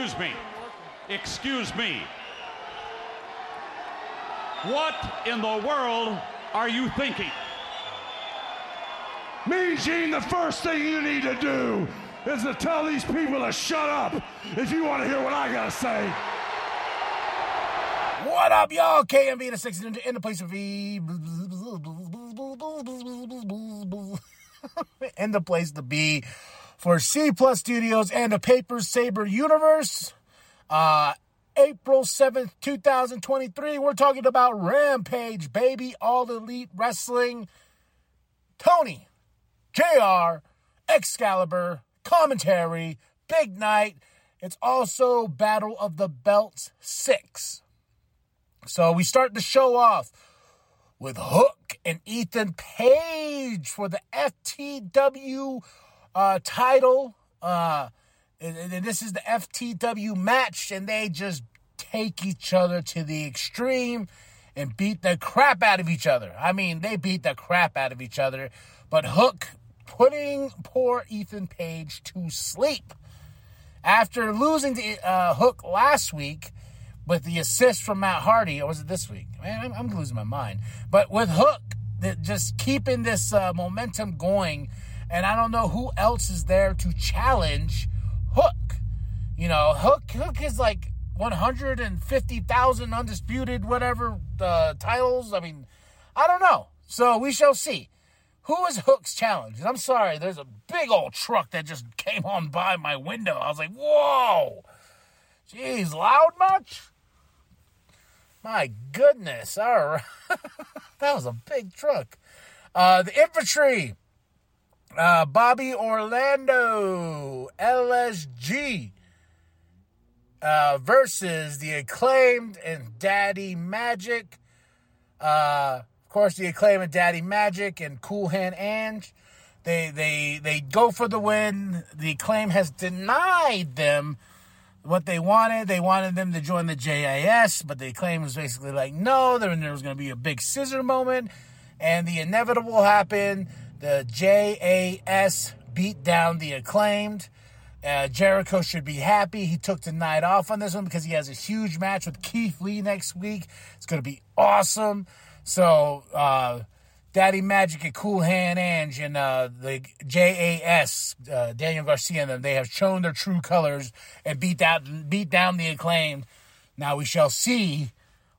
Excuse me. Excuse me. What in the world are you thinking? Me, Gene, the first thing you need to do is to tell these people to shut up if you want to hear what I gotta say. What up, y'all? KMB the six in the place of V. In the place to be for C Plus Studios and the Paper Saber Universe. Uh, April 7th, 2023. We're talking about Rampage, baby, all elite wrestling. Tony, JR, Excalibur, commentary, big night. It's also Battle of the Belts 6. So we start the show off with Hook and Ethan Page for the FTW uh, title. Uh, and, and this is the FTW match, and they just take each other to the extreme and beat the crap out of each other. I mean, they beat the crap out of each other. But Hook putting poor Ethan Page to sleep. After losing to uh, Hook last week with the assist from Matt Hardy, or was it this week? Man, I'm, I'm losing my mind. But with Hook, just keeping this uh, momentum going, and I don't know who else is there to challenge Hook. You know, Hook Hook is like 150,000 undisputed whatever uh, titles. I mean, I don't know. So we shall see. Who is Hook's challenge? I'm sorry, there's a big old truck that just came on by my window. I was like, whoa. Jeez, loud much? My goodness. All right. that was a big truck. Uh, the infantry. Uh, Bobby Orlando, LSG, uh, versus the acclaimed and Daddy Magic. Uh, of course, the acclaimed and Daddy Magic and Cool Hand Ange. They they they go for the win. The claim has denied them what they wanted. They wanted them to join the JAS, but the claim was basically like, no. There, there was going to be a big scissor moment, and the inevitable happened. The JAS beat down the acclaimed. Uh, Jericho should be happy. He took the night off on this one because he has a huge match with Keith Lee next week. It's going to be awesome. So, uh, Daddy Magic and Cool Hand Ange and uh, the JAS, uh, Daniel Garcia and them, they have shown their true colors and beat, that, beat down the acclaimed. Now we shall see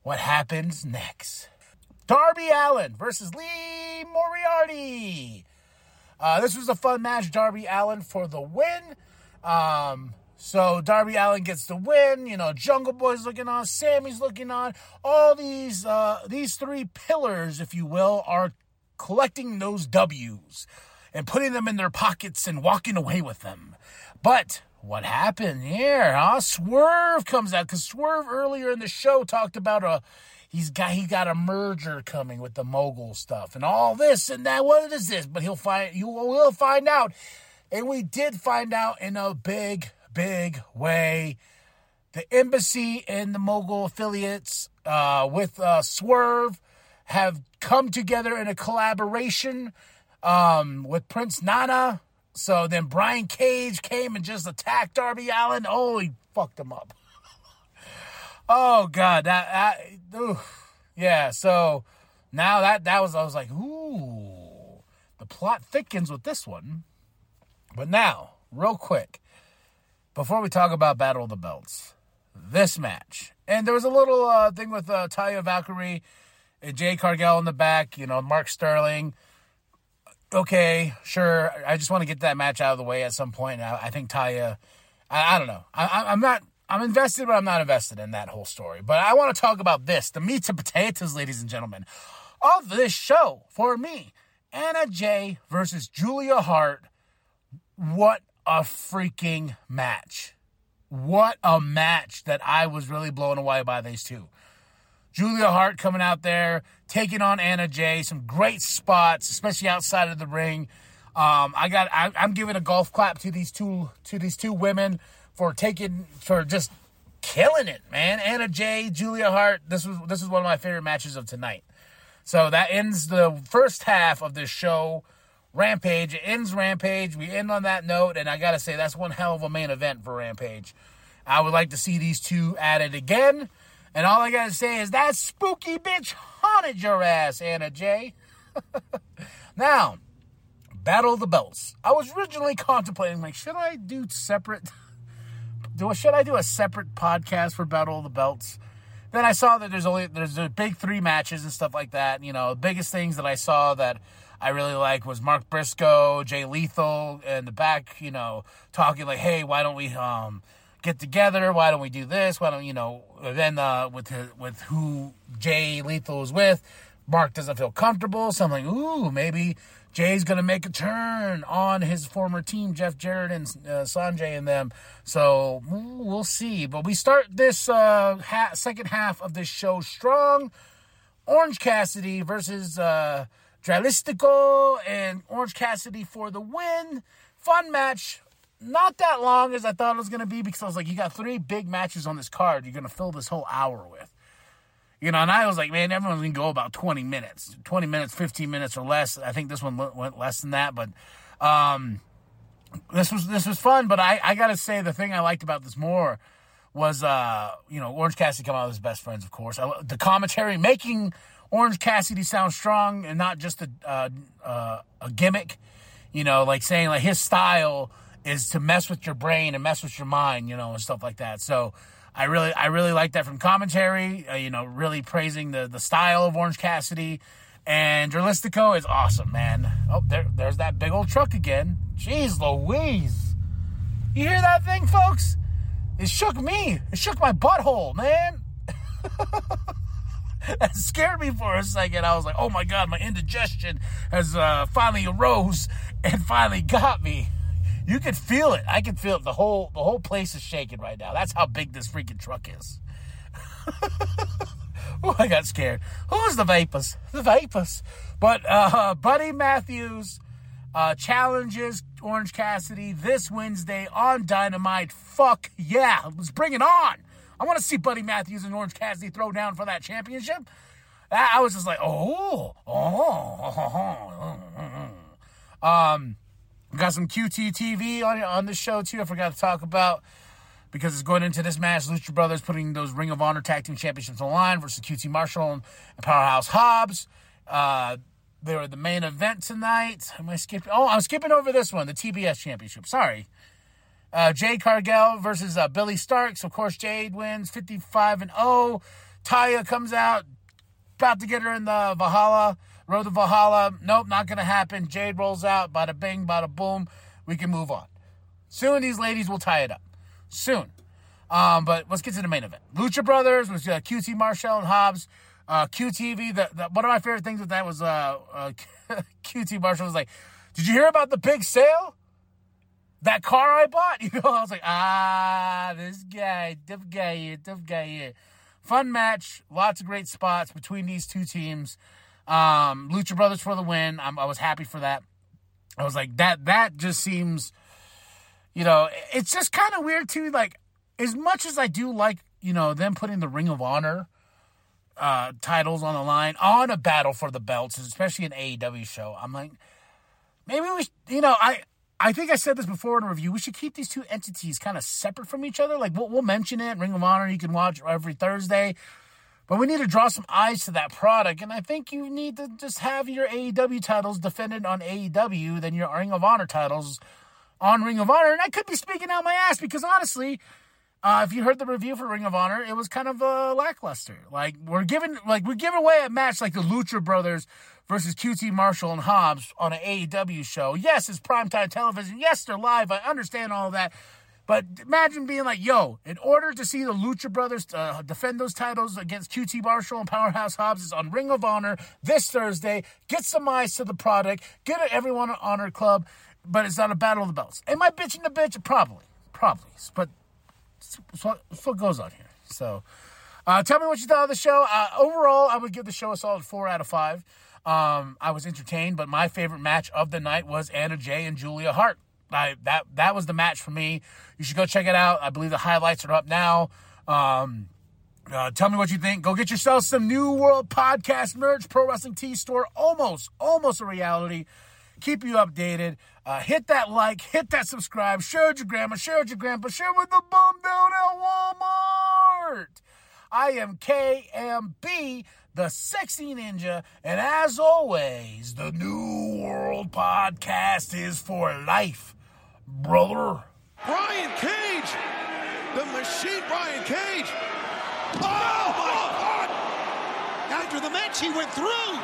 what happens next. Darby Allin versus Lee Moriarty. Uh, this was a fun match. Darby Allin for the win. Um, so Darby Allin gets the win. You know, Jungle Boy's looking on, Sammy's looking on. All these uh, these three pillars, if you will, are collecting those W's and putting them in their pockets and walking away with them. But what happened here? Huh? Swerve comes out because Swerve earlier in the show talked about a he's got he got a merger coming with the mogul stuff and all this and that. What is this? But he'll find you will find out. And we did find out in a big, big way. The embassy and the mogul affiliates uh, with uh, Swerve have come together in a collaboration um, with Prince Nana. So then Brian Cage came and just attacked Darby Allin. Oh, he fucked him up. Oh God, that, that yeah. So now that that was I was like, ooh, the plot thickens with this one. But now, real quick, before we talk about Battle of the Belts, this match, and there was a little uh, thing with uh, Taya Valkyrie, and Jade Cargill in the back, you know, Mark Sterling. Okay, sure. I just want to get that match out of the way at some point. I, I think Taya, I, I don't know. I, I'm not I'm invested, but I'm not invested in that whole story. But I want to talk about this the meat and potatoes, ladies and gentlemen, of this show for me. Anna Jay versus Julia Hart. What a freaking match. What a match that I was really blown away by these two. Julia Hart coming out there, taking on Anna Jay. Some great spots, especially outside of the ring. Um, I got. I, I'm giving a golf clap to these two to these two women for taking for just killing it, man. Anna Jay, Julia Hart. This was this is one of my favorite matches of tonight. So that ends the first half of this show. Rampage. It ends Rampage. We end on that note, and I gotta say that's one hell of a main event for Rampage. I would like to see these two added again. And all I gotta say is that spooky bitch haunted your ass, Anna Jay. now, Battle of the Belts. I was originally contemplating, like, should I do separate? Do should I do a separate podcast for Battle of the Belts? Then I saw that there's only there's a big three matches and stuff like that. You know, the biggest things that I saw that I really like was Mark Briscoe, Jay Lethal, and the back. You know, talking like, hey, why don't we um get together? Why don't we do this? Why don't you know? Then uh, with his, with who Jay Lethal is with, Mark doesn't feel comfortable. So I'm like, ooh, maybe Jay's going to make a turn on his former team, Jeff Jarrett and uh, Sonjay and them. So we'll see. But we start this uh, ha- second half of this show strong. Orange Cassidy versus uh, Dralistico and Orange Cassidy for the win. Fun match. Not that long as I thought it was going to be because I was like, you got three big matches on this card you're going to fill this whole hour with. You know, and I was like, man, everyone's to go about 20 minutes, 20 minutes, 15 minutes or less. I think this one went less than that, but um, this was this was fun. But I, I got to say, the thing I liked about this more was, uh, you know, Orange Cassidy come out with his best friends, of course. I, the commentary making Orange Cassidy sound strong and not just a, uh, uh, a gimmick, you know, like saying like his style is to mess with your brain and mess with your mind, you know, and stuff like that. So, I really, I really like that from commentary. Uh, you know, really praising the the style of Orange Cassidy, and Dralistico is awesome, man. Oh, there, there's that big old truck again. Jeez, Louise, you hear that thing, folks? It shook me. It shook my butthole, man. that scared me for a second. I was like, oh my god, my indigestion has uh, finally arose and finally got me. You could feel it. I can feel it. The whole the whole place is shaking right now. That's how big this freaking truck is. oh, I got scared. Who's the vapors? The vapors. But uh, Buddy Matthews uh, challenges Orange Cassidy this Wednesday on Dynamite. Fuck yeah. Let's bring it on. I want to see Buddy Matthews and Orange Cassidy throw down for that championship. I was just like, oh, oh, oh, oh, oh, oh. Um, we got some QT TV on on the show too. I forgot to talk about because it's going into this match. Lucha Brothers putting those Ring of Honor Tag Team Championships on line versus QT Marshall and, Powerhouse Hobbs. Uh, they were the main event tonight. Am I skipping? Oh, I'm skipping over this one, the TBS Championship. Sorry. Uh, Jade Cargill versus uh, Billie Starkz. Of course, Jade wins 55 and 0. Taya comes out, about to get her in the Valhalla. Road to Valhalla. Nope, not going to happen. Jade rolls out. Bada bing, bada boom. We can move on. Soon these ladies will tie it up. Soon. Um, but let's get to the main event. Lucha Brothers was uh, QT Marshall and Hobbs. Uh, QTV, the, the, one of my favorite things with that was uh, uh, QT Marshall was like, Did you hear about the big sale? That car I bought? You know, I was like, Ah, this guy, tough guy here, tough guy here. Fun match, lots of great spots between these two teams. Um, Lucha Brothers for the win. I'm, I was happy for that. I was like, that that just seems, you know, it's just kind of weird too. Like, as much as I do like, you know, them putting the Ring of Honor uh, titles on the line on a battle for the belts, especially an AEW show, I'm like, maybe we, you know, I. I think I said this before in a review. We should keep these two entities kind of separate from each other. Like we'll, we'll mention it. Ring of Honor, you can watch every Thursday. But we need to draw some eyes to that product. And I think you need to just have your AEW titles defended on AEW than your Ring of Honor titles on Ring of Honor. And I could be speaking out my ass because honestly, uh, if you heard the review for Ring of Honor, it was kind of uh, lackluster. Like we're giving, like we give away a match like the Lucha Brothers versus QT Marshall and Hobbs on an AEW show. Yes, it's primetime television. Yes, they're live. I understand all that. But imagine being like, yo, in order to see the Lucha Brothers uh, defend those titles against QT Marshall and Powerhouse Hobbs is on Ring of Honor this Thursday. Get some eyes to the product. Get everyone on Honor Club. But it's not a battle of the belts. Am I bitching the bitch? Probably. Probably. But what, what goes on here. So uh, tell me what you thought of the show. Uh, overall, I would give the show a solid four out of five. Um, I was entertained, but my favorite match of the night was Anna Jay and Julia Hart. I, that that was the match for me. You should go check it out. I believe the highlights are up now. Um, uh, tell me what you think. Go get yourself some New World Podcast merch. Pro Wrestling T Store, almost, almost a reality. keep you updated. Uh, hit that like, hit that subscribe, share with your grandma, share with your grandpa, share with the bum down at Walmart. I am KMB, the sexy ninja, and as always, the New World Podcast is for life, brother. Brian Cage! The machine Brian Cage! Oh my God! After the match, he went through!